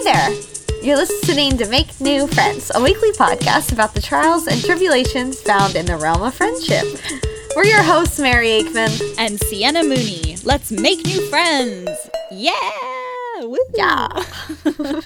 Hey there! You're listening to Make New Friends, a weekly podcast about the trials and tribulations found in the realm of friendship. We're your hosts, Mary Aikman. and Sienna Mooney. Let's make new friends. Yeah. Woo. Yeah.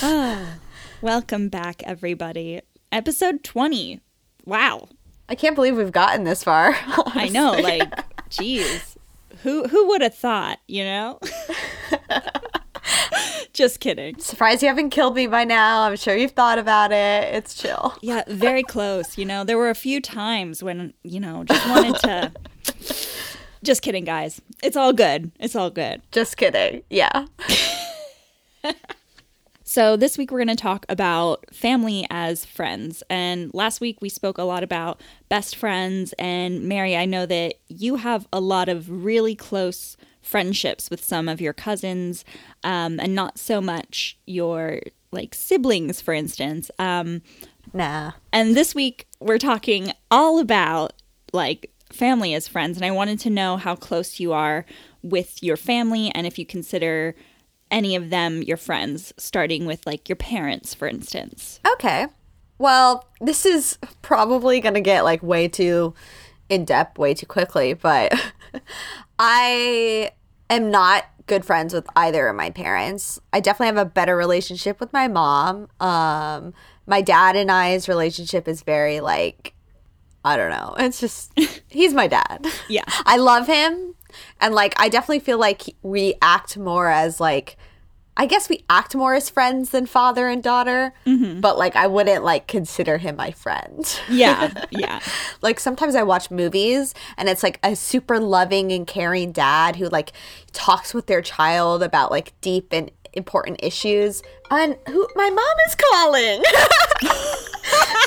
Ah, welcome back, everybody. Episode 20. Wow. I can't believe we've gotten this far. I know, like, geez. Who who would have thought, you know? Just kidding. Surprised you haven't killed me by now. I'm sure you've thought about it. It's chill. Yeah, very close. You know, there were a few times when, you know, just wanted to. Just kidding, guys. It's all good. It's all good. Just kidding. Yeah. So, this week we're going to talk about family as friends. And last week we spoke a lot about best friends. And Mary, I know that you have a lot of really close friendships with some of your cousins, um, and not so much your like siblings, for instance. Um, Nah. and this week we're talking all about like family as friends. And I wanted to know how close you are with your family and if you consider any of them your friends, starting with like your parents, for instance. Okay. Well, this is probably going to get like way too in depth way too quickly, but I am not good friends with either of my parents. I definitely have a better relationship with my mom. Um my dad and I's relationship is very like I don't know. It's just he's my dad. Yeah. I love him and like I definitely feel like we act more as like I guess we act more as friends than father and daughter, mm-hmm. but like I wouldn't like consider him my friend. Yeah. Yeah. like sometimes I watch movies and it's like a super loving and caring dad who like talks with their child about like deep and important issues. And who my mom is calling.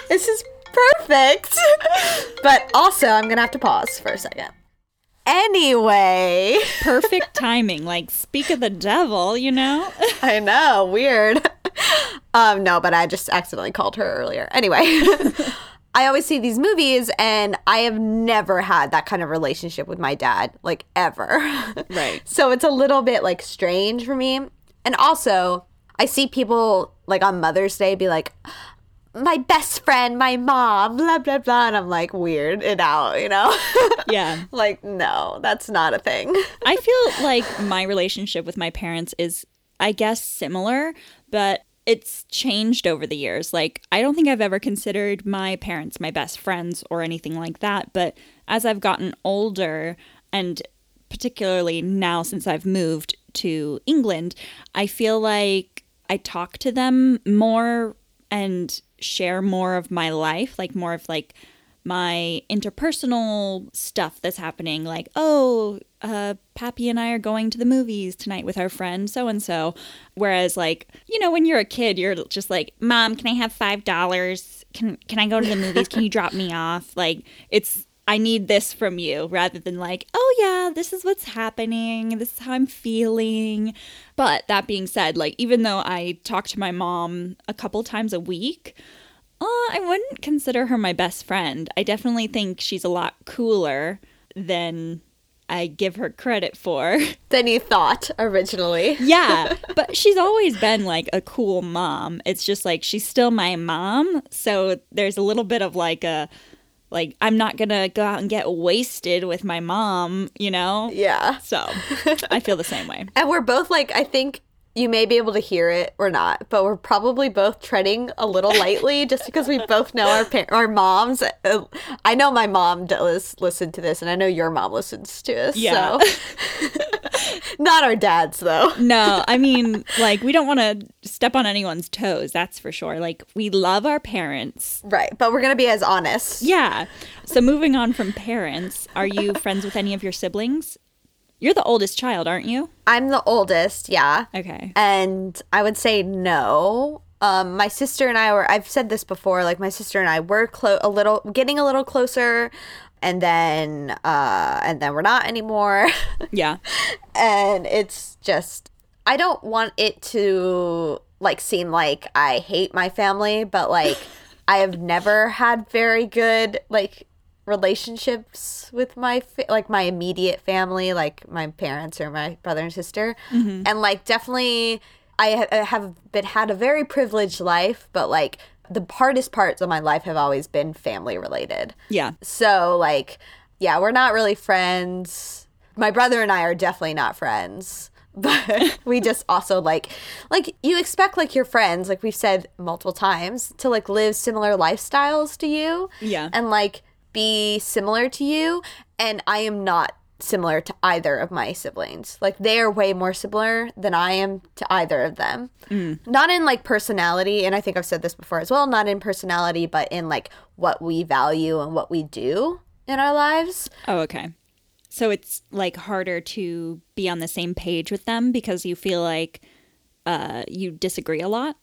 this is perfect. but also I'm going to have to pause for a second. Anyway, Perfect timing. Like, speak of the devil, you know? I know, weird. um, no, but I just accidentally called her earlier. Anyway, I always see these movies, and I have never had that kind of relationship with my dad, like ever. Right. so it's a little bit like strange for me. And also, I see people like on Mother's Day be like, my best friend, my mom, blah, blah, blah. And I'm like, weird it out, you know? Yeah. like, no, that's not a thing. I feel like my relationship with my parents is, I guess, similar, but it's changed over the years. Like, I don't think I've ever considered my parents my best friends or anything like that. But as I've gotten older, and particularly now since I've moved to England, I feel like I talk to them more and share more of my life, like more of like my interpersonal stuff that's happening like oh uh pappy and i are going to the movies tonight with our friend so and so whereas like you know when you're a kid you're just like mom can i have five dollars? Can can i go to the movies? Can you drop me off? Like it's i need this from you rather than like oh yeah this is what's happening this is how i'm feeling but that being said like even though i talk to my mom a couple times a week uh, I wouldn't consider her my best friend. I definitely think she's a lot cooler than I give her credit for. Than you thought originally. yeah, but she's always been like a cool mom. It's just like she's still my mom, so there's a little bit of like a like I'm not to go out and get wasted with my mom, you know? Yeah. So, I feel the same way. And we're both like, I think you may be able to hear it or not, but we're probably both treading a little lightly just because we both know our par- our moms. Uh, I know my mom does listen to this, and I know your mom listens to us. Yeah. So. not our dads, though. No, I mean, like, we don't want to step on anyone's toes, that's for sure. Like, we love our parents. Right. But we're going to be as honest. Yeah. So, moving on from parents, are you friends with any of your siblings? You're the oldest child, aren't you? I'm the oldest, yeah. Okay. And I would say no. Um, my sister and I were, I've said this before, like my sister and I were clo- a little, getting a little closer. And then, uh, and then we're not anymore. Yeah. and it's just, I don't want it to like seem like I hate my family, but like I have never had very good, like, relationships with my fa- like my immediate family like my parents or my brother and sister mm-hmm. and like definitely I ha- have been had a very privileged life, but like the hardest parts of my life have always been family related. Yeah. So like, yeah, we're not really friends. My brother and I are definitely not friends. But we just also like like you expect like your friends, like we've said multiple times, to like live similar lifestyles to you. Yeah. And like be similar to you. And I am not similar to either of my siblings. Like they are way more similar than I am to either of them. Not in like personality, and I think I've said this before as well, not in personality, but in like what we value and what we do in our lives. Oh, okay. So it's like harder to be on the same page with them because you feel like uh, you disagree a lot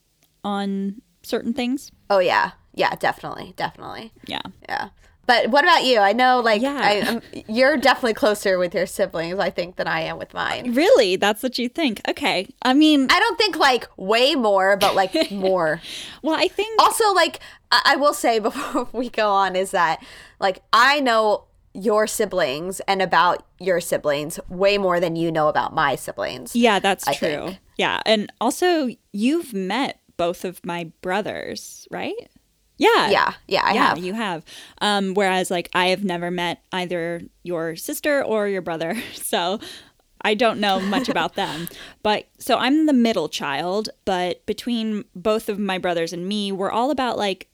on certain things. Oh yeah. Yeah, definitely. Definitely. Yeah. Yeah. But what about you? I know like Yeah. I, um, you're definitely closer with your siblings, I think, than I am with mine. Really? That's what you think? Okay. I mean, I don't think like way more, but like more. well, I think. also like I, I will say before we go on is that like i know your siblings and about your siblings way more than you know about my siblings Yeah, that's I true. think. Yeah. And also, you've met both of my brothers, right? Yeah. yeah yeah i yeah, have you have. Um, whereas, like, I have never met either your sister or your brother. So I don't know much about them. But so I'm the middle child, but between both of my brothers and me, we're all about like,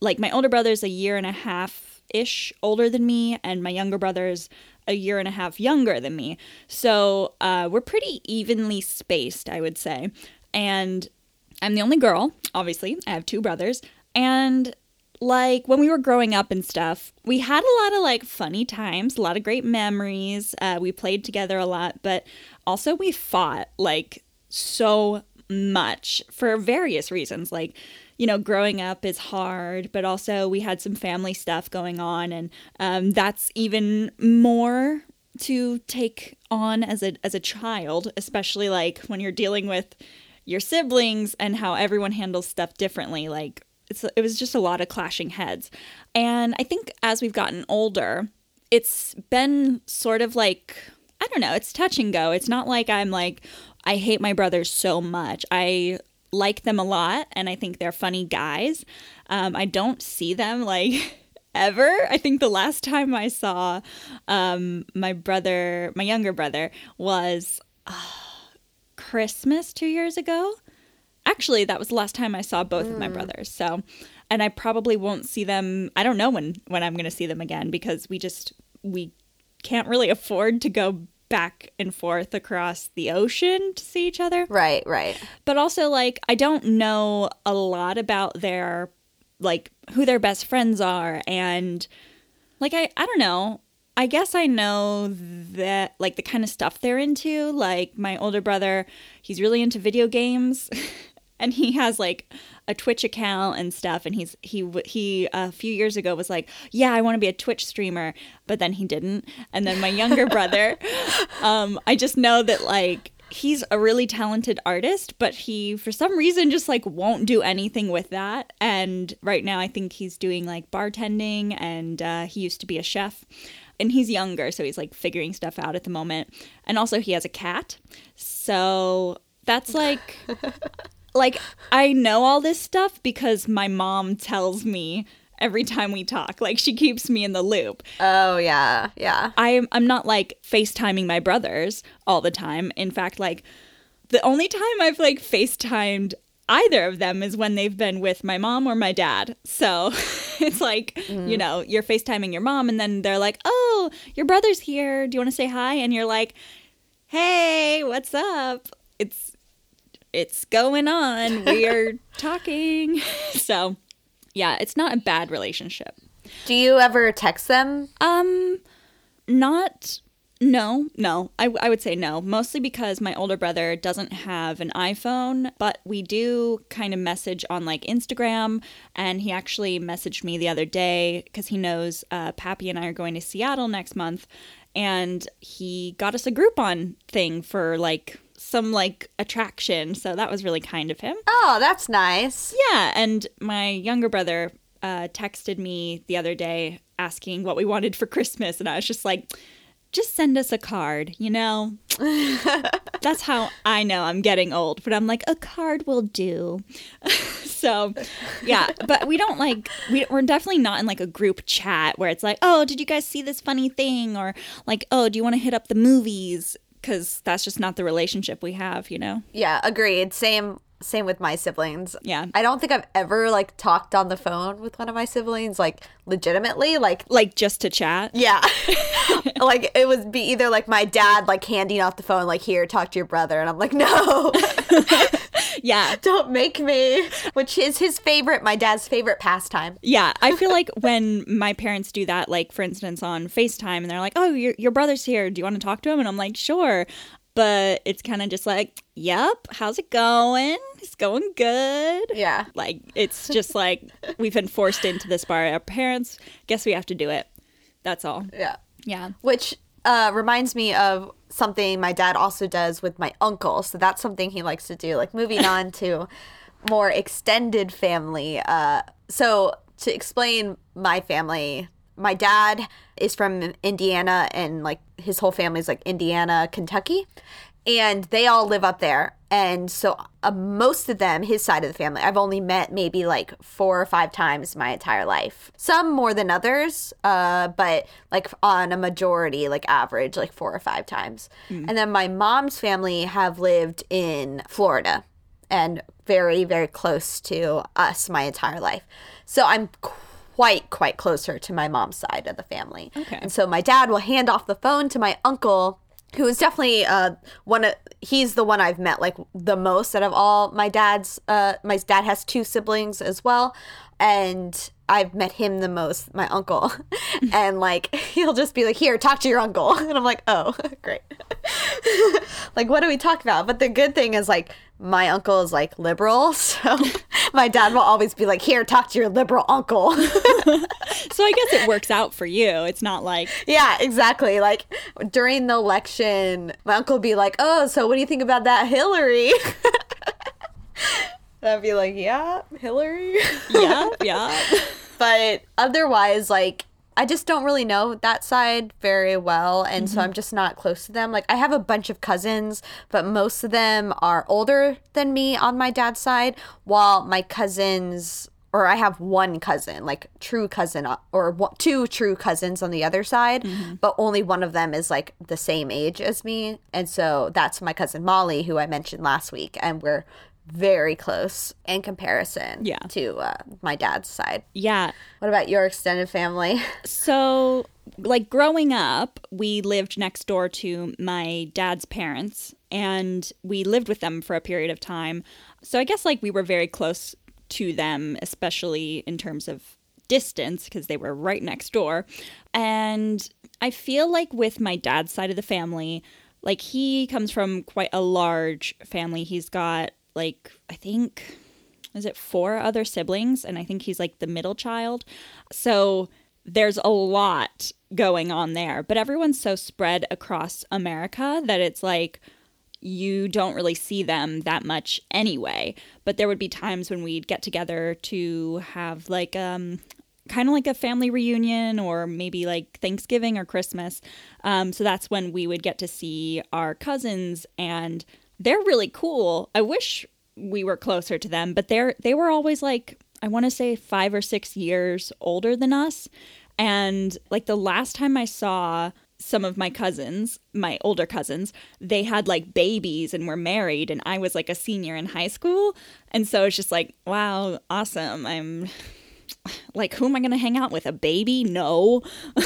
like my older brother's a year and a half ish older than me, and my younger brother's a year and a half younger than me. So uh, we're pretty evenly spaced, I would say. And I'm the only girl, obviously. I have two brothers. And like when we were growing up and stuff, we had a lot of like funny times, a lot of great memories. Uh, we played together a lot, but also we fought like so much for various reasons. Like, you know, growing up is hard, but also we had some family stuff going on, and um, that's even more to take on as a as a child, especially like when you're dealing with your siblings and how everyone handles stuff differently. Like it's it was just a lot of clashing heads, and I think as we've gotten older, it's been sort of like I don't know, it's touch and go. It's not like I'm like I hate my brothers so much. I like them a lot, and I think they're funny guys. Um, I don't see them like ever. I think the last time I saw um, my brother, my younger brother, was uh, Christmas two years ago. Actually, that was the last time I saw both of my mm. brothers. So, and I probably won't see them. I don't know when when I'm going to see them again because we just we can't really afford to go back and forth across the ocean to see each other right right but also like I don't know a lot about their like who their best friends are and like I I don't know. I guess I know that like the kind of stuff they're into. Like my older brother, he's really into video games and he has like a Twitch account and stuff and he's he he a few years ago was like, "Yeah, I want to be a Twitch streamer." But then he didn't. And then my younger brother, um I just know that like he's a really talented artist, but he for some reason just like won't do anything with that. And right now I think he's doing like bartending and uh, he used to be a chef. And he's younger, so he's like figuring stuff out at the moment. And also he has a cat. So that's like like I know all this stuff because my mom tells me every time we talk. Like she keeps me in the loop. oh yeah yeah I'm I'm not like FaceTiming my brothers all the time. In fact, like the only time I've like FaceTimed either of them is when they've been with my mom or my dad. So it's like, you mm. know, you're FaceTiming your mom and then they're like, "Oh, your brother's here. Do you want to say hi?" And you're like, "Hey, what's up?" It's it's going on. We are talking. So, yeah, it's not a bad relationship. do you ever text them Um, not. No, no. I, I would say no. Mostly because my older brother doesn't have an iPhone, but we do kind of message on like Instagram. And he actually messaged me the other day because he knows uh, Pappy and I are going to Seattle next month. And he got us a Groupon thing for like some like attraction. So that was really kind of him. oh that's nice Yeah, and my younger brother uh, texted me the other day asking what we wanted for Christmas, and I was just like, just send us a card, you know? That's how I know I'm getting old, but I'm like, a card will do. so, yeah, but we don't like, we, we're definitely not in like a group chat where it's like, oh, did you guys see this funny thing? Or like, oh, do you want to hit up the movies? Because that's just not the relationship we have, you know? Yeah, agreed. Same same with my siblings. Yeah. I don't think I've ever like talked on the phone with one of my siblings like legitimately like Like just to chat. yeah. like it would be either like my dad like handing off the phone like here talk to your brother and I'm like no. Yeah. don't make me which is his favorite my dad's favorite pastime. Yeah, I feel like when my parents do that, like for instance on FaceTime, and they're like, "Oh, your your brother's here. Do you want to talk to him?" And I'm like, "Sure," but it's kind of just like, "Yep, how's it going? It's going good." Yeah. Like it's just like we've been forced into this by our parents. Guess we have to do it. That's all. Yeah. Yeah. Which uh, reminds me of something my dad also does with my uncle. So that's something he likes to do. Like moving on to more extended family. Uh, so to explain my family, my dad is from Indiana and like his whole family's like Indiana, Kentucky. And they all live up there. And so uh, most of them, his side of the family, I've only met maybe like four or five times my entire life. Some more than others, uh, but like on a majority, like average, like four or five times. And then my mom's family have lived in Florida and very, very close to us my entire life. So I'm quite, quite closer to my mom's side of the family. Okay. And so my dad will hand off the phone to my uncle, who is definitely uh, one of, he's the one I've met like the most out of all my dad's, uh, my dad has two siblings as well. And I've met him the most, my uncle. and like, he'll just be like, here, talk to your uncle. And I'm like, oh, great. like, what do we talk about? But the good thing is, like, my uncle is like liberal. So my dad will always be like, here, talk to your liberal uncle. So I guess it works out for you. It's not like yeah, exactly. Like, during the election, my uncle would be like, oh, so what do you think about that Hillary? I'd be like, yeah, Hillary. yeah, yeah. but otherwise like I just don't really know that side very well and so I'm just not close to them. Like I have a bunch of cousins, but most of them are older than me on my dad's side, while my cousins or I have one cousin, like true cousin uh, or two true cousins on the other side, but only one of them is like the same age as me. And so that's my cousin Molly who I mentioned last week and we're very close in comparison Yeah. to uh, my dad's side. Yeah. What about your extended family? So, like growing up, we lived next door to my dad's parents and we lived with them for a period of time. So, I guess like we were very close to them, especially in terms of distance because they were right next door. And I feel like with my dad's side of the family, like he comes from quite a large family. He's got like, I think is it four other siblings? And i think he's like the middle child. So there's a lot going on there. But everyone's so spread across america that it's like you don't really see them that much anyway. But there would be times when we'd get together to have like um kind of like a family reunion or maybe like Thanksgiving or Christmas. Um, so that's when we would get to see our cousins and they're really cool. I wish we were closer to them, but they're they were always like I want to say 5 or 6 years older than us. And like the last time I saw some of my cousins, my older cousins, they had like babies and were married and I was like a senior in high school. And so it's just like, wow, awesome. I'm like who am I going to hang out with? A baby? No.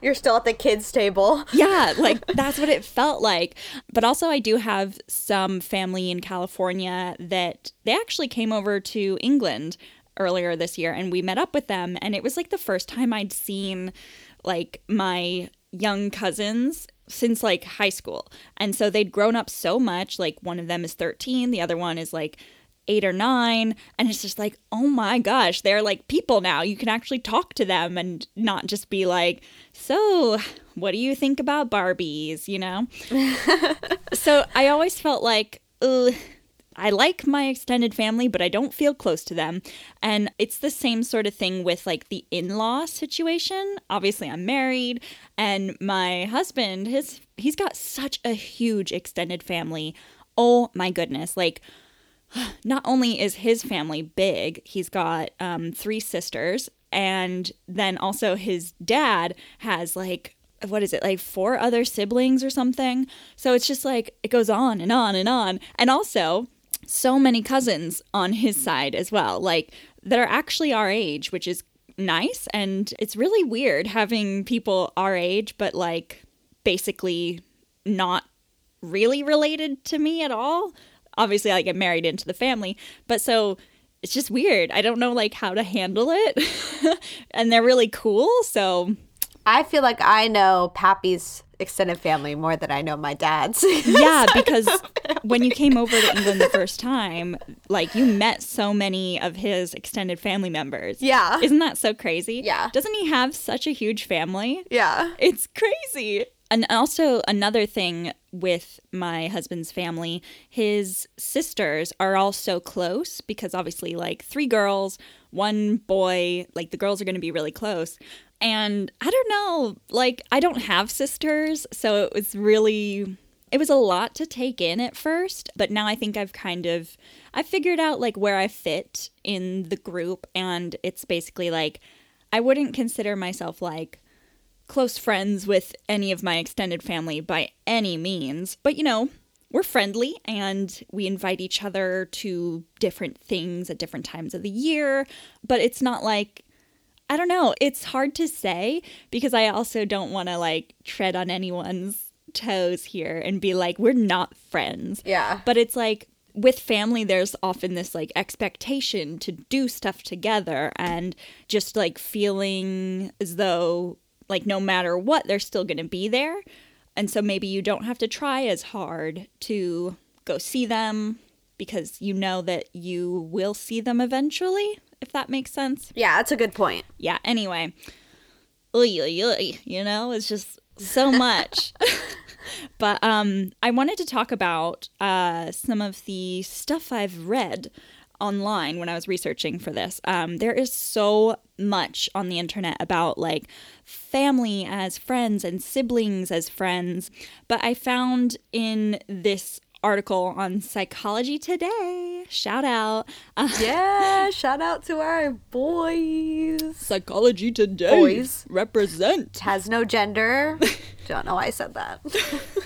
You're still at the kids' table. yeah, like that's what it felt like. But also, I do have some family in California that they actually came over to England earlier this year and we met up with them. And it was like the first time I'd seen like my young cousins since like high school. And so they'd grown up so much. Like one of them is 13, the other one is like eight or nine and it's just like oh my gosh they're like people now you can actually talk to them and not just be like so what do you think about barbies you know so i always felt like Ugh, I like my extended family, but I don't feel close to them. And it's the same sort of thing with like the in law situation. Obviously, I'm married, and my husband, his he's got such a huge extended family. Oh my goodness. Like, not only is his family big, he's got um, three sisters, and then also his dad has like what is it like four other siblings or something? So it's just like it goes on and on and on. And also so many cousins on his side as well like that are actually our age which is nice. And it's really weird having people our age but like basically not really related to me at all obviously I get married into the family but so it's just weird i don't know like how to handle it and they're really cool so I feel like I know Pappy's extended family more than I know my dad's. yeah, because when you came over to England the first time, like you met so many of his extended family members. Yeah. Isn't that so crazy? Yeah. Doesn't he have such a huge family? yeah. It's crazy. And also, another thing with my husband's family, his sisters are all so close because obviously, like three girls, one boy, like the girls are going to be really close. And I don't know, like, I don't have sisters, so it was really. It was a lot to take in at first, but now I think I've kind of I figured out like where I fit in the group and it's basically like I wouldn't consider myself like close friends with any of my extended family by any means, but you know, we're friendly and we invite each other to different things at different times of the year, but it's not like I don't know, it's hard to say because I also don't want to like tread on anyone's toes here and be like we're not friends. Yeah. But it's like with family, there's often this like expectation to do stuff together and just like feeling as though, like, no matter what, they're still going to be there. And so maybe you don't have to try as hard to go see them because you know that you will see them eventually, if that makes sense. Yeah, that's a good point. Yeah, anyway. Oy, oy, oy, you know, it's just so much. but um, I wanted to talk about uh, some of the stuff I've read online when I was researching for this. Um, there is so much on the internet about like family as friends and siblings as friends. But I found in this article on Psychology Today, shout out, uh, Yeah, shout out to our boys. Psychology Today, Boys. represent. Has no gender. Don't know why I said that.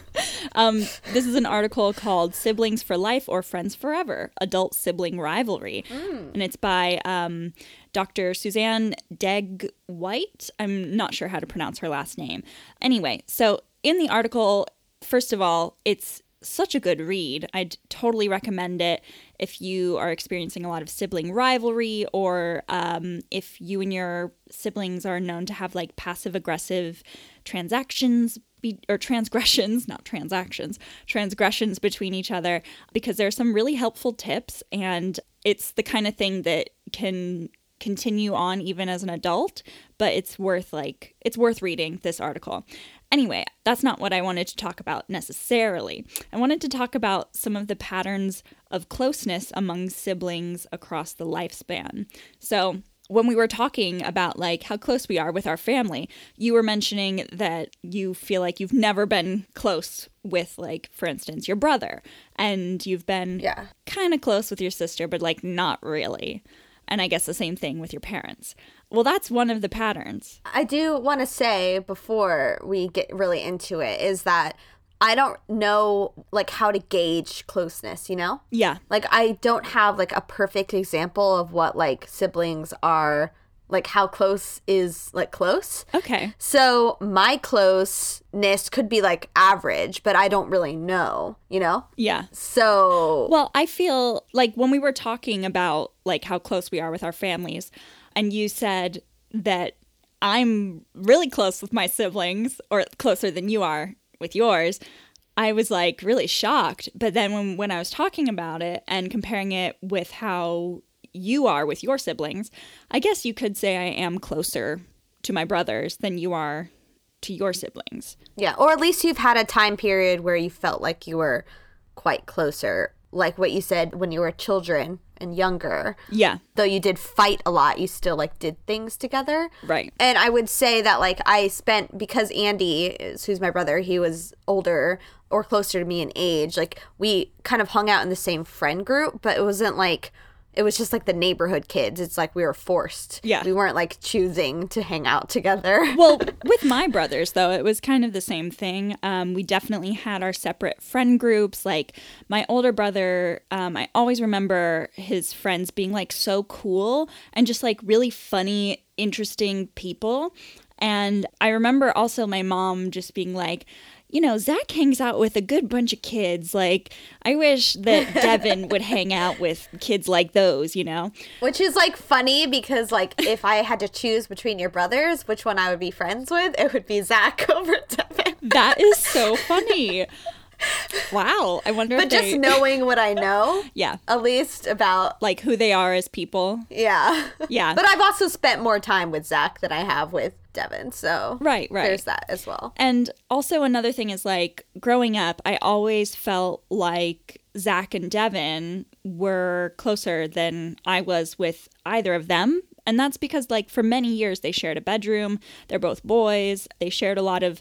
Um, this is an article called Siblings for Life or Friends Forever Adult Sibling Rivalry. And it's by um, Dr. Suzanne Deg White. I'm not sure how to pronounce her last name. Anyway, so in the article, first of all, it's such a good read. I'd totally recommend it if you are experiencing a lot of sibling rivalry or um, if you and your siblings are known to have like passive aggressive transactions be- or transgressions, not transactions, transgressions between each other, because there are some really helpful tips and it's the kind of thing that can continue on even as an adult but it's worth like it's worth reading this article. Anyway that's not what i wanted to talk about necessarily. I wanted to talk about some of the patterns of closeness among siblings across the lifespan. So when we were talking about like how close we are with our family you were mentioning that you feel like you've never been close with like for instance your brother and you've been Yeah. kind of close with your sister but like not really and I guess the same thing with your parents. Well, that's one of the patterns. I do want to say before we get really into it is that I don't know like how to gauge closeness, you know? Yeah. Like I don't have like a perfect example of what like siblings are like how close is like close. Okay. So my closeness could be like average, but I don't really know, you know? Yeah. So Well, I feel like when we were talking about like how close we are with our families, and you said that I'm really close with my siblings, or closer than you are with yours, I was like really shocked. But then when when I was talking about it and comparing it with how you are with your siblings, I guess you could say I am closer to my brothers than you are to your siblings. Yeah, or at least you've had a time period where you felt like you were quite closer like what you said when you were children and younger. Yeah. Though you did fight a lot, you still like did things together. Right. And I would say that like I spent because Andy is who's my brother, he was older or closer to me in age. Like we kind of hung out in the same friend group, but it wasn't like it was just like the neighborhood kids. It's like we were forced. Yeah. We weren't like choosing to hang out together. well, with my brothers, though, it was kind of the same thing. Um, we definitely had our separate friend groups. Like my older brother, um, I always remember his friends being like so cool and just like really funny, interesting people. And I remember also my mom just being like, you know, Zach hangs out with a good bunch of kids. Like, I wish that Devin would hang out with kids like those, you know? Which is like funny because like if I had to choose between your brothers, which one I would be friends with, it would be Zach over Devin. That is so funny. Wow. I wonder But if just they, knowing what I know, yeah, at least about like who they are as people. yeah. Yeah. But I've also spent more time with Zach than I have with Devin, so Right, right. There's that as well. And also another thing is like growing up, I always felt like Zach and Devin were closer than I was with either of them. And that's because like for many years they shared a bedroom. They're both boys. They shared a lot of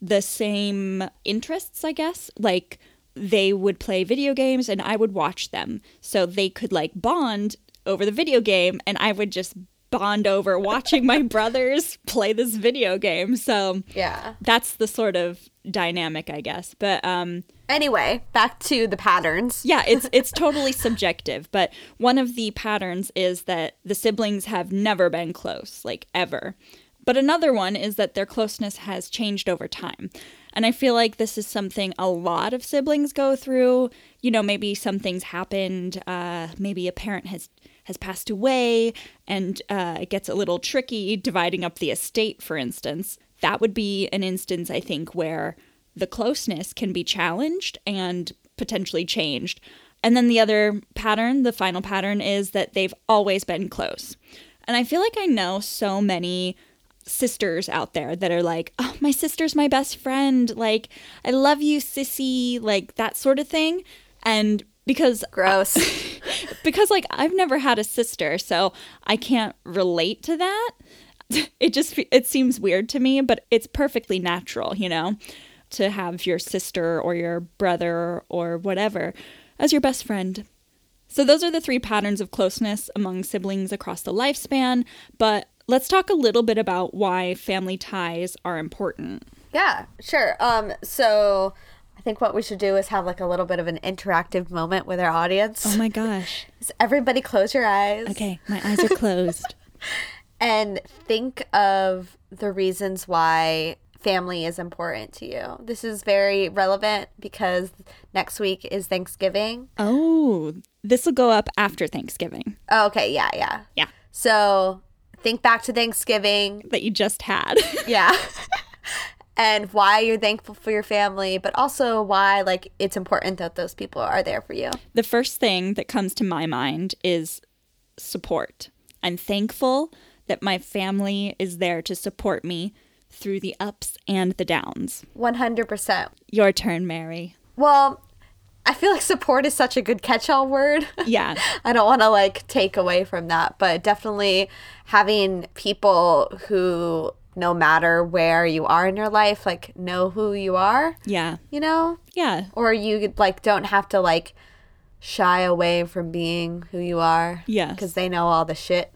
the same interests, I guess. Like they would play video games and I would watch them. So they could like bond over the video game and I would just bond over watching my brothers play this video game. So Yeah. that's the sort of dynamic, I guess. But um Anyway, back to the patterns. yeah, it's it's totally subjective, but one of the patterns is that the siblings have never been close, like ever. But another one is that their closeness has changed over time. And I feel like this is something a lot of siblings go through. You know, maybe some things happened, uh, maybe a parent has has passed away and uh, it gets a little tricky dividing up the estate, for instance. That would be an instance, I think, where the closeness can be challenged and potentially changed. And then the other pattern, the final pattern, is that they've always been close. And I feel like I know so many sisters out there that are like, oh, my sister's my best friend. Like, I love you, sissy, like that sort of thing. And because Gross. because like I've never had a sister, so I can't relate to that. It just it seems weird to me, but it's perfectly natural, you know, to have your sister or your brother or whatever as your best friend. So those are the three patterns of closeness among siblings across the lifespan, but let's talk a little bit about why family ties are important. yeah, sure. Um so I think what we should do is have like a little bit of an interactive moment with our audience. Oh my gosh. So everybody close your eyes. Okay, my eyes are closed. and think of the reasons why family is important to you. This is very relevant because next week is Thanksgiving. oh, this will go up after Thanksgiving. Oh, okay, yeah, yeah. Yeah. So think back to Thanksgiving. That you just had. Yeah. and why you're thankful for your family, but also why like it's important that those people are there for you. the first thing that comes to my mind is support. I'm thankful that my family is there to support me through the ups and the downs. 100%. Your turn, Mary. Well, I feel like support is such a good catch-all word. Yeah. I don't want to like take away from that, but definitely having people who no matter where you are in your life like know who you are, Yeah. you know? Yeah. Or you like don't have to like shy away from being who you are. Yes. Cuz they know all the shit.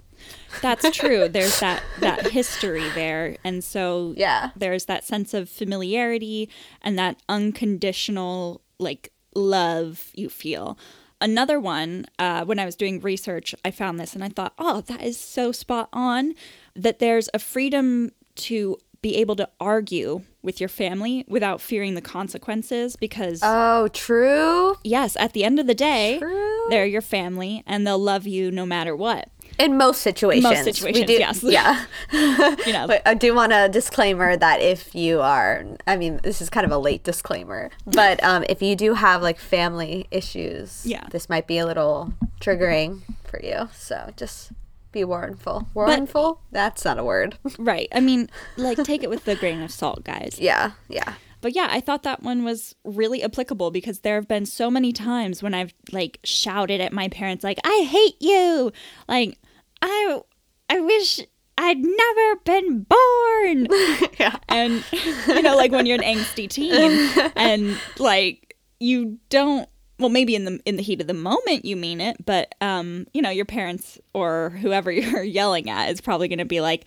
That's true. There's that that history there. And so Yeah. there's that sense of familiarity and that unconditional like love you feel. Another one, uh, when I was doing research, I found this and I thought, oh, that is so spot on that there's a freedom to be able to argue with your family without fearing the consequences because, Oh, true. yes, at the end of the day, True. they're your family and they'll love you no matter what. In most situations. Most situations, do, yes. Yeah. You know, But I do want a disclaimer that if you are, I mean, this is kind of a late disclaimer, but um, if you do have like family issues, Yeah. this might be a little triggering for you. So just be warnful. Warnful? That's not a word. right. I mean, like, take it with a grain of salt, guys. yeah, yeah. But yeah, I thought that one was really applicable because there have been so many times when I've like shouted at my parents like, "I hate you." Like, I I wish I'd never been born. yeah. and you know like when you're an angsty teen and like you don't well maybe in the in the heat of the moment you mean it but um you know your parents or whoever you're yelling at is probably going to be like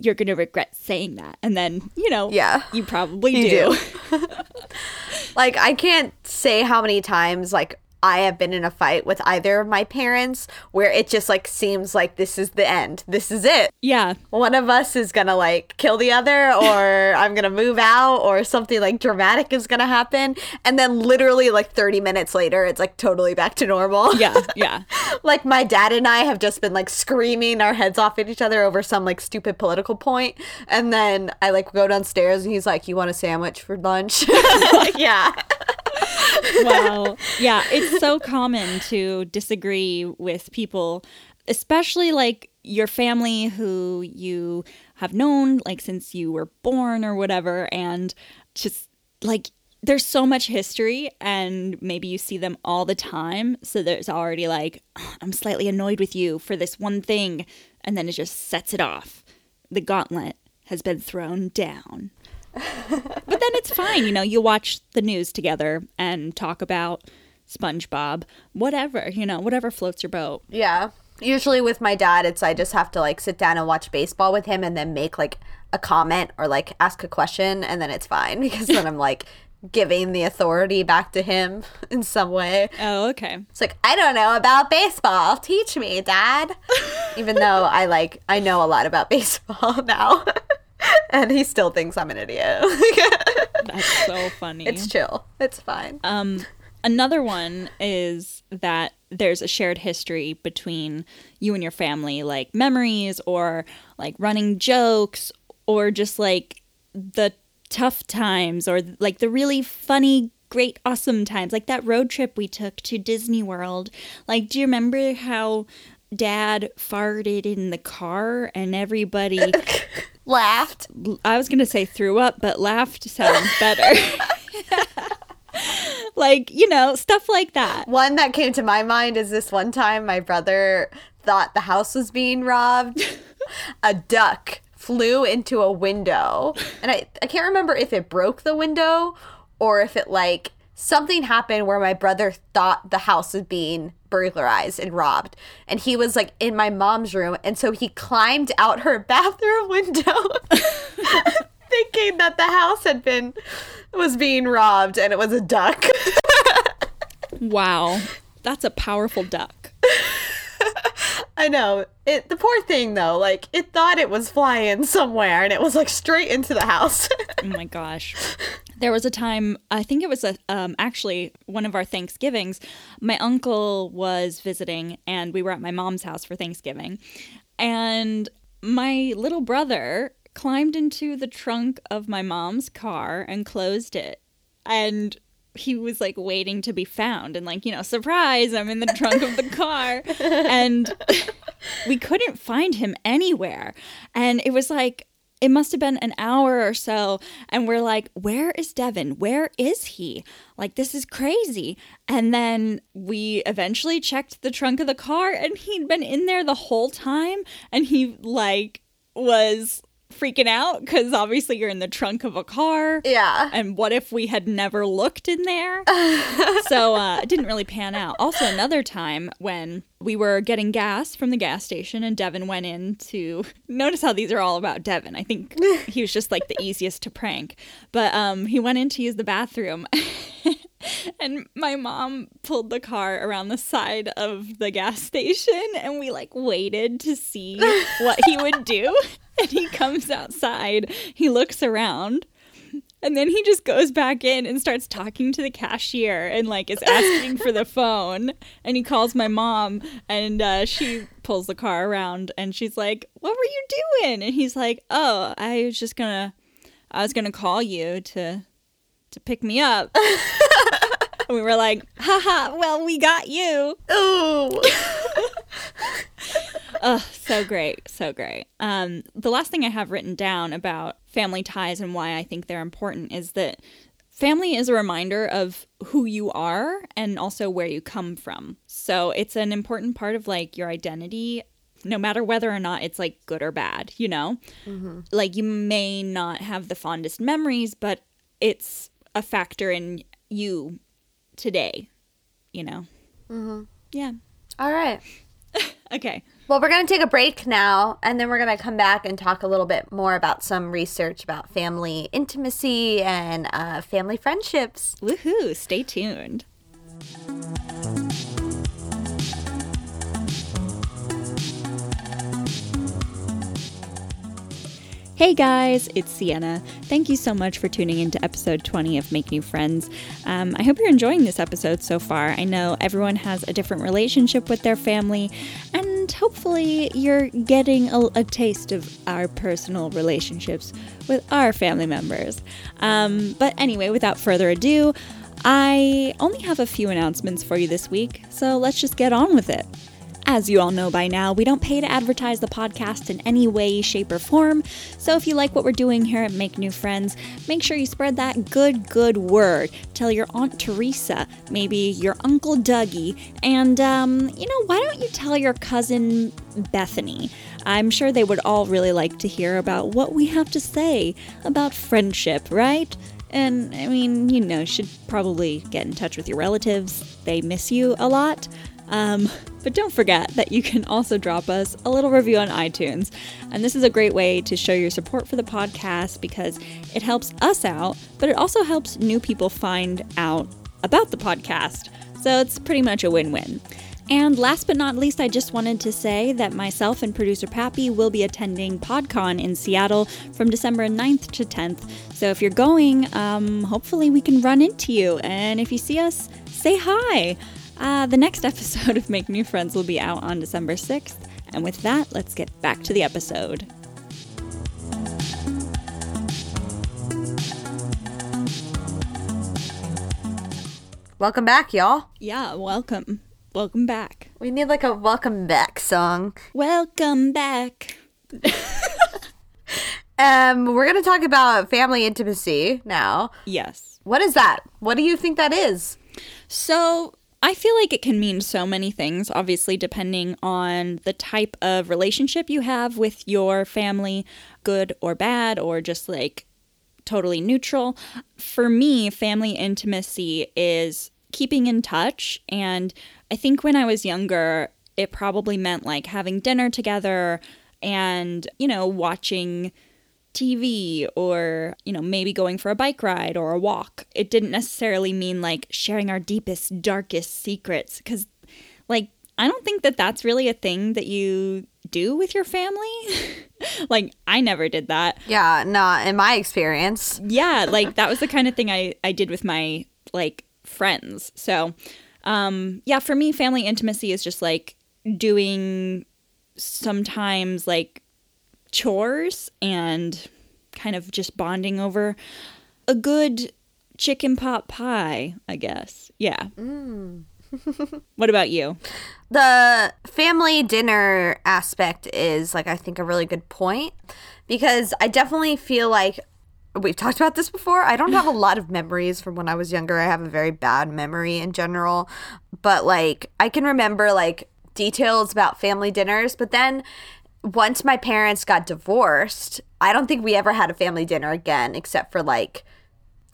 you're going to regret saying that and then you know Yeah. you probably You do, Like I can't say how many times like I have been in a fight with either of my parents where it just like seems like this is the end. This is it. yeah One of us is gonna like kill the other, or I'm gonna move out, or something like dramatic is gonna happen. And then literally like 30 minutes later, it's like totally back to normal. yeah yeah like my dad and I have just been like screaming our heads off at each other over some like stupid political point, and then I like go downstairs and he's like, "You want a sandwich for lunch?" like, yeah, wow. Yeah, it's so common to disagree with people, especially like your family who you have known like since you were born or whatever and just like there's so much history and maybe you see them all the time so there's already like I'm slightly annoyed with you for this one thing and then it just sets it off. The gauntlet has been thrown down but then it's fine, you know, you watch the news together and talk about SpongeBob, whatever, you know, whatever floats your boat. yeah. Usually with my dad, it's I just have to like sit down and watch baseball with him, and then make like a comment or like ask a question, and then it's fine because then I'm like giving the authority back to him in some way. Oh, okay. It's like, I don't know about baseball. Teach me, Dad. Even though I like, I know a lot about baseball now. and he still thinks I'm an idiot. That's so funny. it's chill. It's fine. um another one is that there's a shared history between you and your family, like memories or like running jokes or just like the tough times or like the really funny great awesome times like that road trip we took to Disney World like do you remember how dad farted in the car and everybody Laughed. I was going to say threw up but laughed sounds better like you know stuff like that One that came to my mind is this one time my brother thought the house was being robbed. a duck flew into a window. And I, I can't remember if it broke the window or if it like something happened where my brother thought the house was being burglarized and robbed. And he was like in my mom's room. And so he climbed out her bathroom window. Thinking that the house had been was being robbed and it was a duck. Wow. That's a powerful duck. I know. It the poor thing though, like it thought it was flying somewhere and it was like straight into the house. Oh my gosh. There was a time, I think it was a, um, actually one of our Thanksgivings. My uncle was visiting, and we were at my mom's house for Thanksgiving. And my little brother climbed into the trunk of my mom's car and closed it. And he was like waiting to be found and like you know surprise i'm in the trunk of the car and we couldn't find him anywhere and it was like it must have been an hour or so and we're like where is devin? Where is he? Like this is crazy. And then we eventually checked the trunk of the car and he'd been in there the whole time and he like was freaking out because obviously you're in the trunk of a car yeah. and what if we had never looked in there? so uh, it didn't really pan out. Also, another time when we were getting gas from the gas station, and Devin went in to notice how these are all about Devin. I think he was just like the easiest to prank, but um, he went in to use the bathroom. And my mom pulled the car around the side of the gas station, and we like waited to see what he would do. And he comes outside, he looks around, and then he just goes back in and starts talking to the cashier and like is asking for the phone. And he calls my mom and uh, she pulls the car around and she's like, What were you doing? And he's like, Oh, I was just gonna, I was gonna call you to, to pick me up. and we were like, Haha, well, we got you. Ooh. Oh, so great, so great. Um, the last thing I have written down about family ties and why I think they're important is that family is a reminder of who you are and also where you come from. So it's an important part of like your identity no matter whether or not it's like good or bad, you know? Mm-hmm. Like you may not have the fondest memories, but it's a factor in you today, you know? Mm-hmm. Yeah. All right. Okay. Well, we're going to take a break now, and then we're going to come back and talk a little bit more about some research about family intimacy and uh, family friendships. Woohoo! Stay tuned. Hey guys, it's Sienna. Thank you so much for tuning into episode 20 of Make New Friends. Um, I hope you're enjoying this episode so far. I know everyone has a different relationship with their family, and hopefully, you're getting a, a taste of our personal relationships with our family members. Um, but anyway, without further ado, I only have a few announcements for you this week, so let's just get on with it. As you all know by now, we don't pay to advertise the podcast in any way, shape, or form. So if you like what we're doing here at Make New Friends, make sure you spread that good, good word. Tell your Aunt Teresa, maybe your Uncle Dougie, and, um, you know, why don't you tell your cousin Bethany? I'm sure they would all really like to hear about what we have to say about friendship, right? And I mean, you know, should probably get in touch with your relatives. They miss you a lot. Um, but don't forget that you can also drop us a little review on iTunes. And this is a great way to show your support for the podcast because it helps us out, but it also helps new people find out about the podcast. So it's pretty much a win win. And last but not least, I just wanted to say that myself and producer Pappy will be attending PodCon in Seattle from December 9th to 10th. So if you're going, um, hopefully we can run into you. And if you see us, say hi. Uh, the next episode of Make New Friends will be out on December 6th. And with that, let's get back to the episode. Welcome back, y'all. Yeah, welcome. Welcome back. We need like a welcome back song. Welcome back. um, we're gonna talk about family intimacy now. Yes. What is that? What do you think that is? So, I feel like it can mean so many things, obviously, depending on the type of relationship you have with your family, good or bad, or just like totally neutral. For me, family intimacy is keeping in touch. And I think when I was younger, it probably meant like having dinner together and, you know, watching TV or, you know, maybe going for a bike ride or a walk. It didn't necessarily mean like sharing our deepest, darkest secrets because, like, I don't think that that's really a thing that you do with your family. like, I never did that. Yeah, not in my experience. Yeah, like, that was the kind of thing I, I did with my, like, friends. So, um, yeah, for me, family intimacy is just like doing sometimes like chores and kind of just bonding over a good chicken pot pie, I guess. Yeah. Mm. what about you? The family dinner aspect is like I think a really good point because I definitely feel like we've talked about this before. I don't have a lot of memories from when I was younger. I have a very bad memory in general, but like I can remember like details about family dinners, but then once my parents got divorced, I don't think we ever had a family dinner again except for like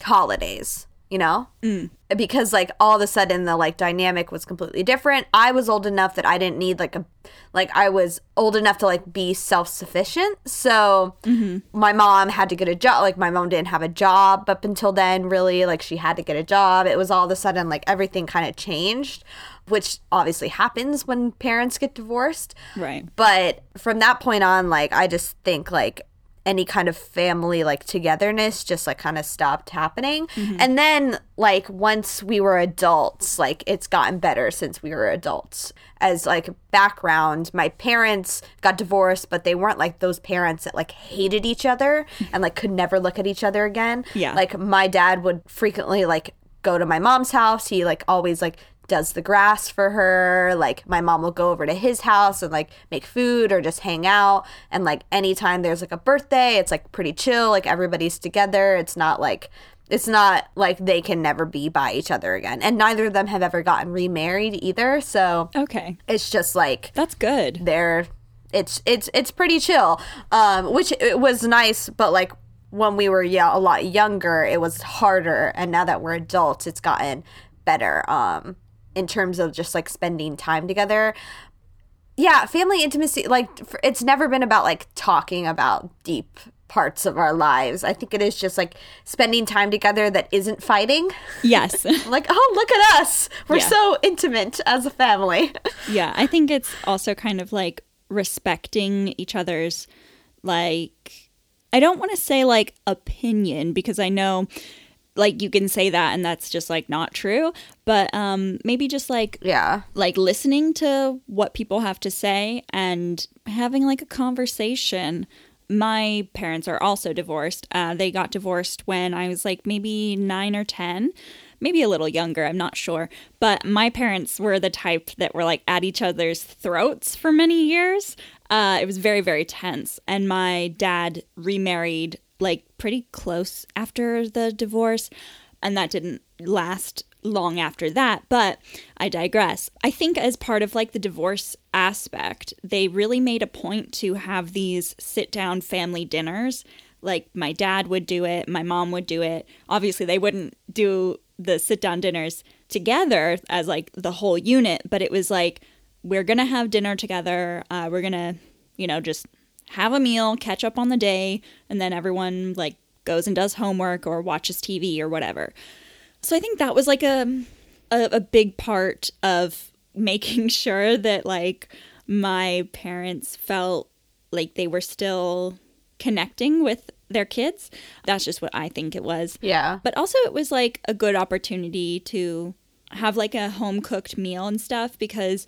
holidays, you know? Mm. Because like all of a sudden the like dynamic was completely different. I was old enough that I didn't need like a like I was old enough to like be self-sufficient. So mm-hmm. my mom had to get a job. Like my mom didn't have a job up until then really. Like she had to get a job. It was all of a sudden like everything kind of changed which obviously happens when parents get divorced. Right. But from that point on, like, I just think, like, any kind of family like togetherness just like kind of stopped happening. Mm-hmm. And then like once we were adults, like it's gotten better since we were adults. As like background, my parents got divorced, but they weren't like those parents that like hated each other and like could never look at each other again. Yeah. Like my dad would frequently like go to my mom's house. He like always like does the grass for her. Like my mom will go over to his house and like make food or just hang out. And like anytime there's like a birthday, it's like pretty chill. Like everybody's together. It's not like it's not like they can never be by each other again. And neither of them have ever gotten remarried either. So Okay. it's just like That's good. they're it's it's it's pretty chill um which it was nice but like when we were yeah a lot younger it was harder and now that we're adults it's gotten better um in terms of just like spending time together yeah family intimacy like it's never been about like talking about deep parts of our lives i think it is just like spending time together that isn't fighting Yes. like oh look at us we're Yeah. so intimate as a family yeah. I think it's also kind of like respecting each other's, like, I don't want to say like opinion because I know like you can say that and that's just like not true, but um maybe just like yeah like listening to what people have to say and having like a conversation. My parents are also divorced. Uh, they got divorced when I was like maybe nine or 10, maybe a little younger, I'm not sure. But my parents were the type that were like at each other's throats for many years. Uh, it was very, very tense. And my dad remarried like pretty close after the divorce. And that didn't last long after that, but I digress. I think as part of like the divorce aspect, they really made a point to have these sit down family dinners. Like my dad would do it, my mom would do it. Obviously, they wouldn't do the sit down dinners together as like the whole unit, but it was like we're going to have dinner together. Uh, we're going to, you know, just have a meal, catch up on the day, and then everyone like goes and does homework or watches TV or whatever. So I think that was like a, a a big part of making sure that like my parents felt like they were still connecting with their kids. That's just what I think it was. yeah But also it was like a good opportunity to have like a home cooked meal and stuff because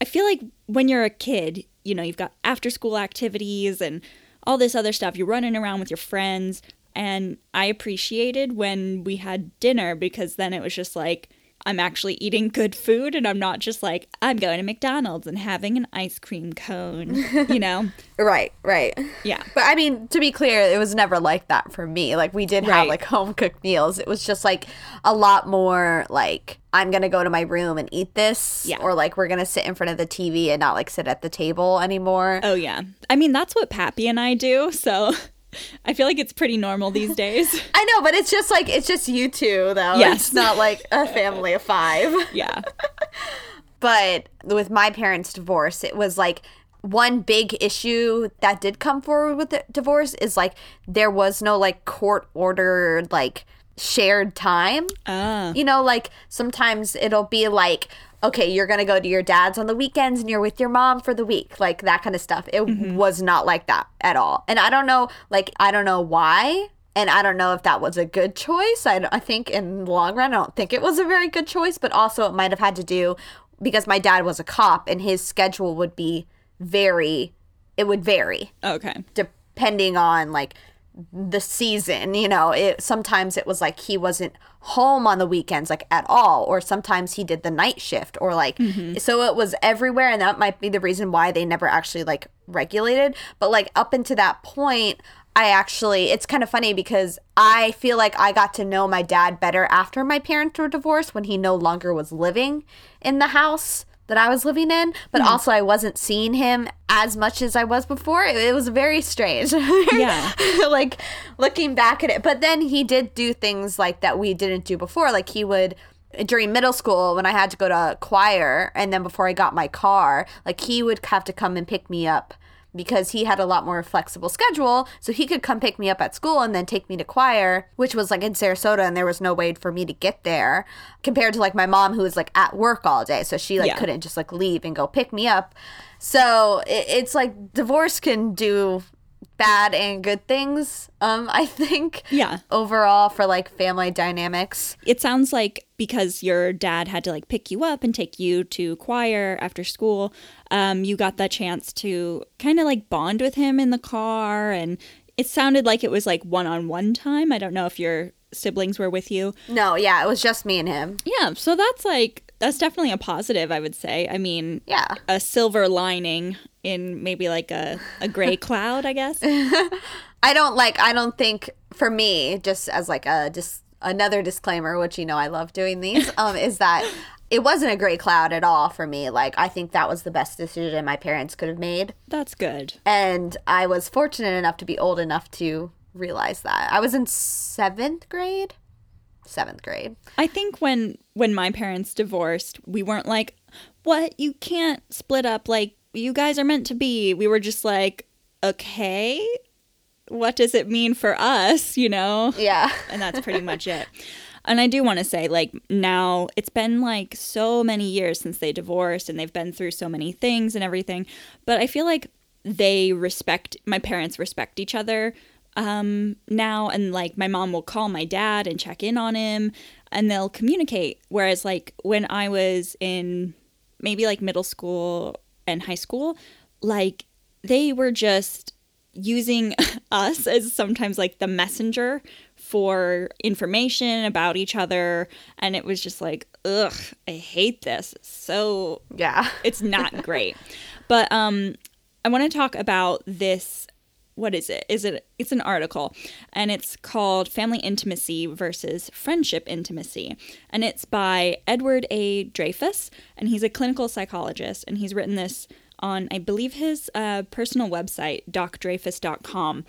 I feel like when you're a kid, you know, you've got after school activities and all this other stuff. You're running around with your friends. And I appreciated when we had dinner because then it was just like, I'm actually eating good food and I'm not just like, I'm going to McDonald's and having an ice cream cone, you know? Right, right. Yeah. But I mean, to be clear, it was never like that for me. Like we did have like home cooked meals. It was just like a lot more like I'm gonna go to my room and eat this, Yeah. or like we're gonna sit in front of the TV and not like sit at the table anymore. Oh, yeah. I mean, that's what Pappy and I do. So I feel like it's pretty normal these days. I know, but it's just like it's just you two though. Yes. It's not like a family of five. Yeah. But with my parents' divorce, it was like one big issue that did come forward with the divorce is like there was no like court ordered like shared time. Ah. You know, like sometimes it'll be like, okay, you're going to go to your dad's on the weekends and you're with your mom for the week, like that kind of stuff. It mm-hmm. was not like that at all. And I don't know, like, I don't know why. And I don't know if that was a good choice. I, I think in the long run, I don't think it was a very good choice, but also it might have had to do because my dad was a cop and his schedule would be very, it would vary Okay. depending on like the season you know it sometimes it was like he wasn't home on the weekends like at all or sometimes he did the night shift or like mm-hmm. so it was everywhere and that might be the reason why they never actually like regulated. But like up into that point I actually it's kind of funny because I feel like I got to know my dad better after my parents were divorced when he no longer was living in the house that I was living in, but hmm. also I wasn't seeing him as much as I was before. It, it was very strange. Yeah. like looking back at it. But then he did do things like that we didn't do before. Like he would during middle school when I had to go to choir and then before I got my car, like he would have to come and pick me up because he had a lot more flexible schedule. So he could come pick me up at school and then take me to choir, which was like in Sarasota and there was no way for me to get there compared to like my mom who was like at work all day. So she like Yeah. couldn't just like leave and go pick me up. So it's like divorce can do bad and good things, um, I think. Yeah. Overall for like family dynamics. It sounds like because your dad had to like pick you up and take you to choir after school, um, you got that chance to kind of like bond with him in the car. And it sounded like it was like one on one time. I don't know if you're siblings were with you. No, yeah, it was just me and him. Yeah, so that's like that's definitely a positive, I would say. I mean, Yeah. a silver lining in maybe like a, a gray cloud, I guess. I don't like I don't think for me just as like a just another disclaimer which you know I love doing these um is that it wasn't a gray cloud at all for me like I think that was the best decision my parents could have made That's good. and I was fortunate enough to be old enough to realize that I was in 7th grade 7th grade I think when when my parents divorced, we weren't like, "What? You can't split up like you guys are meant to be." We were just like, "Okay, what does it mean for us?" You know. yeah and that's pretty much it. And I do want to say, like, now it's been like so many years since they divorced and they've been through so many things and everything. But I feel like they respect, my parents respect each other um, now. And like, my mom will call my dad and check in on him and they'll communicate. Whereas, like, when I was in maybe like middle school and high school, like, they were just using us as sometimes like the messenger for information about each other and it was just like ugh i hate this so yeah it's not great but um i want to talk about this what is it is it it's an article and it's called family intimacy versus friendship intimacy and it's by edward a dreyfus and he's a clinical psychologist and he's written this on i believe his uh, personal website docdreyfus.com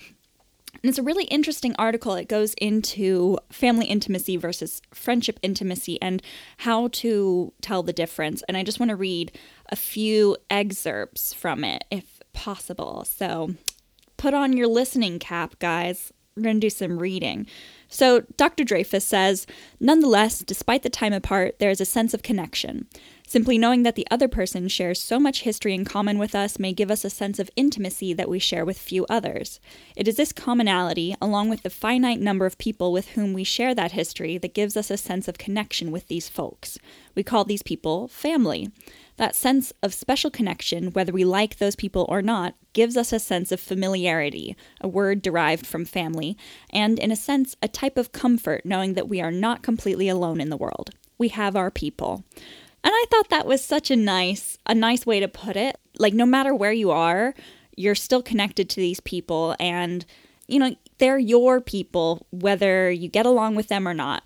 and it's a really interesting article. It goes into family intimacy versus friendship intimacy and how to tell the difference. And I just want to read a few excerpts from it, if possible. So put on your listening cap, guys. We're going to do some reading. So, Dr. Dreyfus says, nonetheless, despite the time apart, there is a sense of connection. Simply knowing that the other person shares so much history in common with us may give us a sense of intimacy that we share with few others. It is this commonality, along with the finite number of people with whom we share that history, that gives us a sense of connection with these folks. We call these people family. That sense of special connection, whether we like those people or not, gives us a sense of familiarity, a word derived from family, and in a sense, a type of comfort knowing that we are not completely alone in the world. We have our people. And I thought that was such a nice a nice way to put it. Like no matter where you are, you're still connected to these people and you know, they're your people whether you get along with them or not.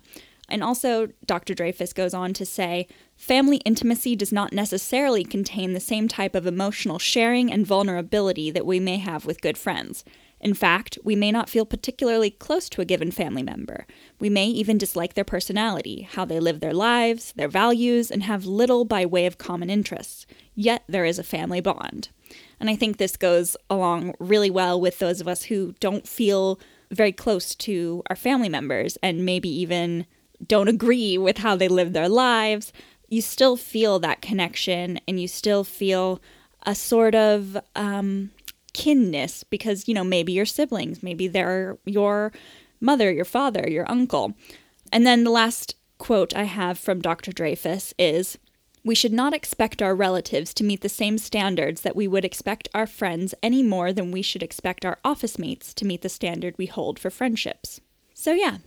And also, Dr. Dreyfus goes on to say family intimacy does not necessarily contain the same type of emotional sharing and vulnerability that we may have with good friends. In fact, we may not feel particularly close to a given family member. We may even dislike their personality, how they live their lives, their values, and have little by way of common interests. Yet there is a family bond. And I think this goes along really well with those of us who don't feel very close to our family members and maybe even don't agree with how they live their lives. You still feel that connection and you still feel a sort of um, kinness because, you know, maybe your siblings, maybe they're your mother, your father, your uncle. And then the last quote I have from Dr. Dreyfus is We should not expect our relatives to meet the same standards that we would expect our friends any more than we should expect our office mates to meet the standard we hold for friendships. So, yeah.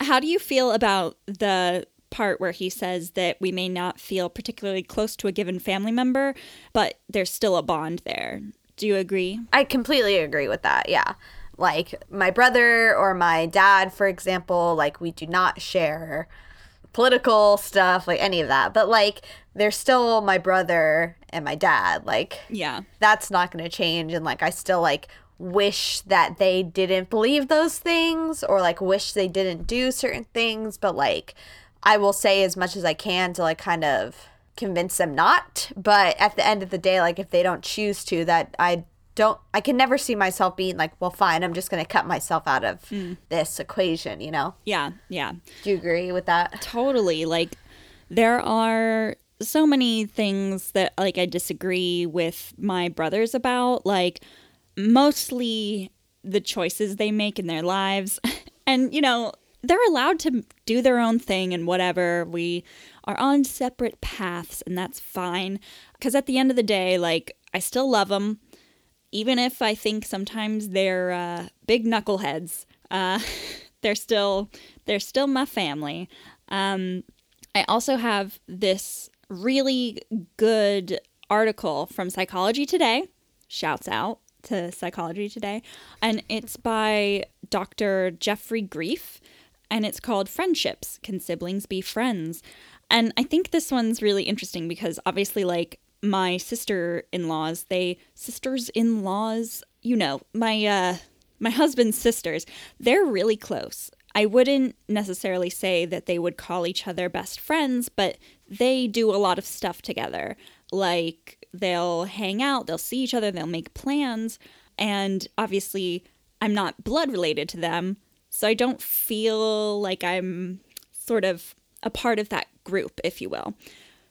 How do you feel about the part where he says that we may not feel particularly close to a given family member, but there's still a bond there? Do you agree? I completely agree with that. Yeah. Like my brother or my dad, for example, like we do not share political stuff, like any of that. But like they're still my brother and my dad. Like Yeah. that's not going to change. And like I still like wish that they didn't believe those things or like wish they didn't do certain things. But like I will say as much as I can to like kind of convince them not. But at the end of the day, like if they don't choose to, that I don't, I can never see myself being like, well, fine, I'm just going to cut myself out of hmm. this equation, you know? Yeah. Yeah. Do you agree with that? Totally. Like there are so many things that like I disagree with my brothers about, like mostly the choices they make in their lives. and you know, they're allowed to do their own thing and whatever. We are on separate paths and that's fine cuz at the end of the day, like I still love them even if I think sometimes they're uh, big knuckleheads. Uh, they're still they're still my family. Um, I also have this really good article from Psychology Today. Shouts out to Psychology Today, and it's by Dr. Geoffrey Greif, and it's called "Friendships: Can Siblings Be Friends?" And I think this one's really interesting because obviously, like my sister in laws, they sisters in laws, you know, my uh my husband's sisters, they're really close. I wouldn't necessarily say that they would call each other best friends, but they do a lot of stuff together. Like they'll hang out, they'll see each other, they'll make plans, and obviously I'm not blood related to them, so I don't feel like I'm sort of a part of that group, if you will.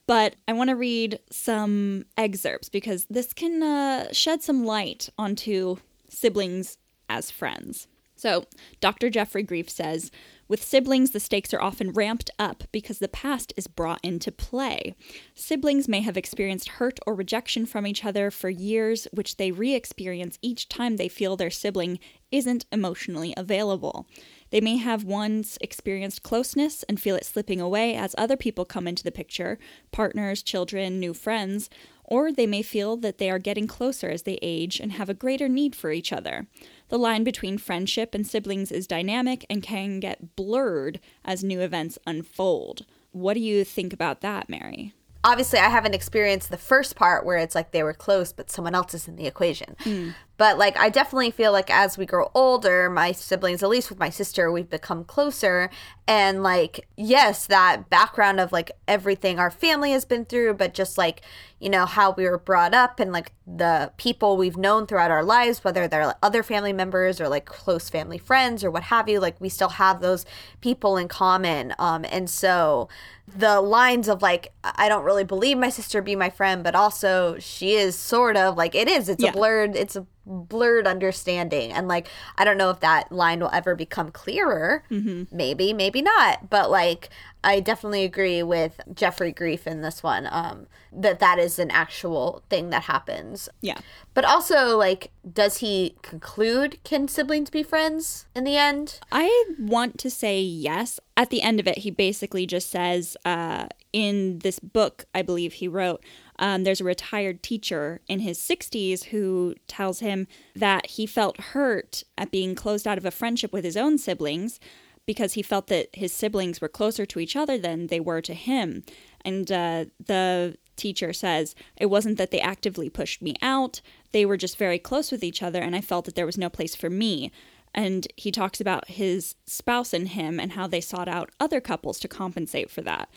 But I want to read some excerpts because this can uh, shed some light onto siblings as friends. So, Dr. Geoffrey Greif says with siblings, the stakes are often ramped up because the past is brought into play. Siblings may have experienced hurt or rejection from each other for years, which they re experience each time they feel their sibling isn't emotionally available. They may have once experienced closeness and feel it slipping away as other people come into the picture partners, children, new friends or they may feel that they are getting closer as they age and have a greater need for each other. The line between friendship and siblings is dynamic and can get blurred as new events unfold. What do you think about that, Mary? Obviously, I haven't experienced the first part where it's like they were close, but someone else is in the equation. Mm. But like, I definitely feel like as we grow older, my siblings, at least with my sister, we've become closer. And like, yes, that background of like everything our family has been through, but just like, you know, how we were brought up and like the people we've known throughout our lives, whether they're other family members or like close family friends or what have you, like we still have those people in common. Um, and so the lines of like, I don't really believe my sister be my friend, but also she is sort of like it is. It's yeah. a blurred, it's a blurred understanding. And like i don't know if that line will ever become clearer. Mm-hmm. maybe maybe not. But like i definitely agree with geoffrey greif in this one um that that is an actual thing that happens. Yeah. But also like does he conclude can siblings be friends in the end? I want to say yes. At the end of it he basically just says uh in this book i believe he wrote um, there's a retired teacher in his 60s who tells him that he felt hurt at being closed out of a friendship with his own siblings because he felt that his siblings were closer to each other than they were to him. And uh, the teacher says, It wasn't that they actively pushed me out, they were just very close with each other, and I felt that there was no place for me. And he talks about his spouse and him and how they sought out other couples to compensate for that.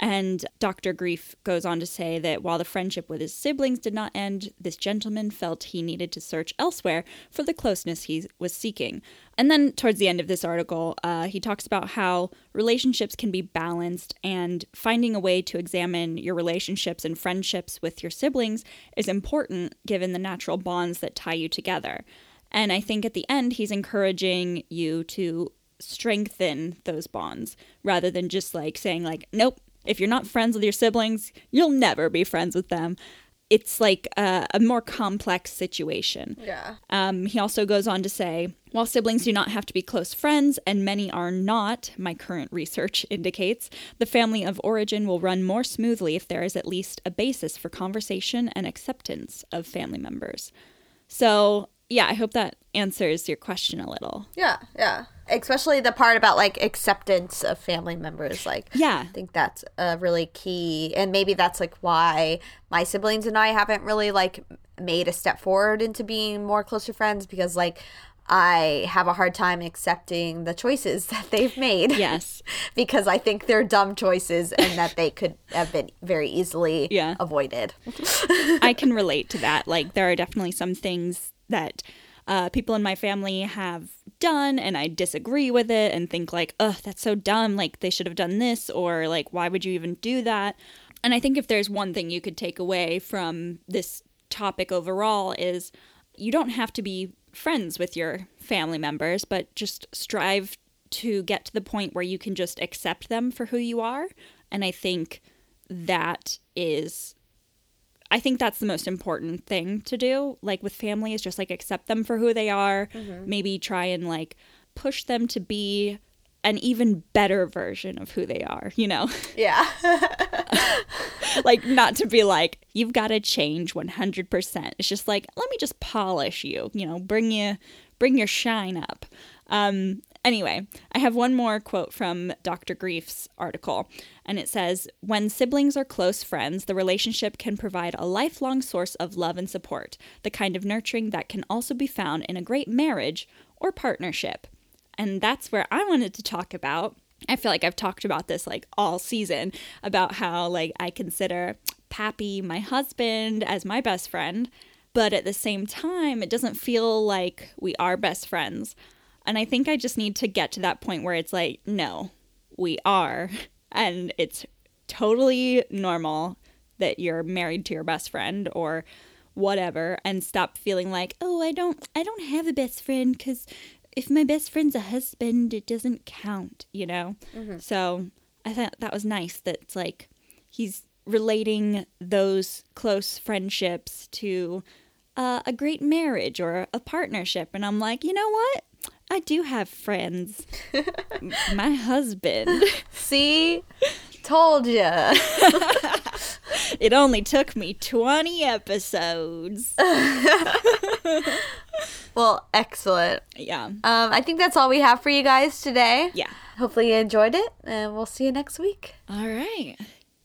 And Dr. Greif goes on to say that while the friendship with his siblings did not end, this gentleman felt he needed to search elsewhere for the closeness he was seeking. And then, towards the end of this article, uh, he talks about how relationships can be balanced, and finding a way to examine your relationships and friendships with your siblings is important given the natural bonds that tie you together. And I think at the end, he's encouraging you to strengthen those bonds rather than just like saying like nope if you're not friends with your siblings, you'll never be friends with them. It's like a, a more complex situation. Yeah. Um, he also goes on to say while siblings do not have to be close friends, and many are not, my current research indicates, the family of origin will run more smoothly if there is at least a basis for conversation and acceptance of family members. So, yeah, I hope that answers your question a little. Yeah, yeah especially the part about like acceptance of family members like yeah i think that's a really key and maybe that's like why my siblings and i haven't really like made a step forward into being more closer friends because like I have a hard time accepting the choices that they've made. Yes. because I think they're dumb choices and that they could have been very easily yeah. avoided. I can relate to that. Like, there are definitely some things that uh, people in my family have done and I disagree with it and think like, "Ugh, that's so dumb. Like they should have done this or like why would you even do that?" And I think if there's one thing you could take away from this topic overall is you don't have to be friends with your family members, but just strive to get to the point where you can just accept them for who you are. And I think that is I think that's the most important thing to do. Like with family is just like accept them for who they are. Mm-hmm. Maybe try and like push them to be an even better version of who they are, you know? Yeah. like not to be like you've got to change 100%. It's just like let me just polish you, you know, bring you bring your shine up. Um anyway, I have one more quote from Dr. Greif's article and it says when siblings are close friends, the relationship can provide a lifelong source of love and support, the kind of nurturing that can also be found in a great marriage or partnership. And that's where I wanted to talk about I feel like I've talked about this like all season about how like I consider Pappy, my husband, as my best friend, but at the same time, it doesn't feel like we are best friends. And I think I just need to get to that point where it's like, no, we are. And it's totally normal that you're married to your best friend or whatever and stop feeling like, "Oh, I don't I don't have a best friend cuz if my best friend's a husband, it doesn't count, you know? Mm-hmm. So I thought that was nice that it's like he's relating those close friendships to uh, a great marriage or a partnership. And I'm like, you know what? I do have friends. my husband. See? Told ya. it only took me 20 episodes. well, excellent. Yeah. Um, I think that's all we have for you guys today. Yeah. Hopefully you enjoyed it, and we'll see you next week. All right.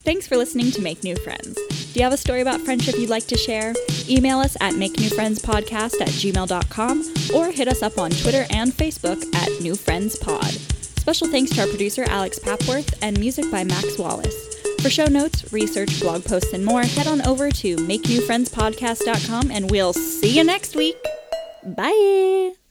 Thanks for listening to Make New Friends. Do you have a story about friendship you'd like to share? Email us at makenewfriendspodcast at gmail.com or hit us up on Twitter and Facebook at New Friends Pod. Special thanks to our producer Alex Papworth and music by Max Wallace. For show notes, research, blog posts, and more, head on over to makenewfriendspodcast.com and we'll see you next week. Bye.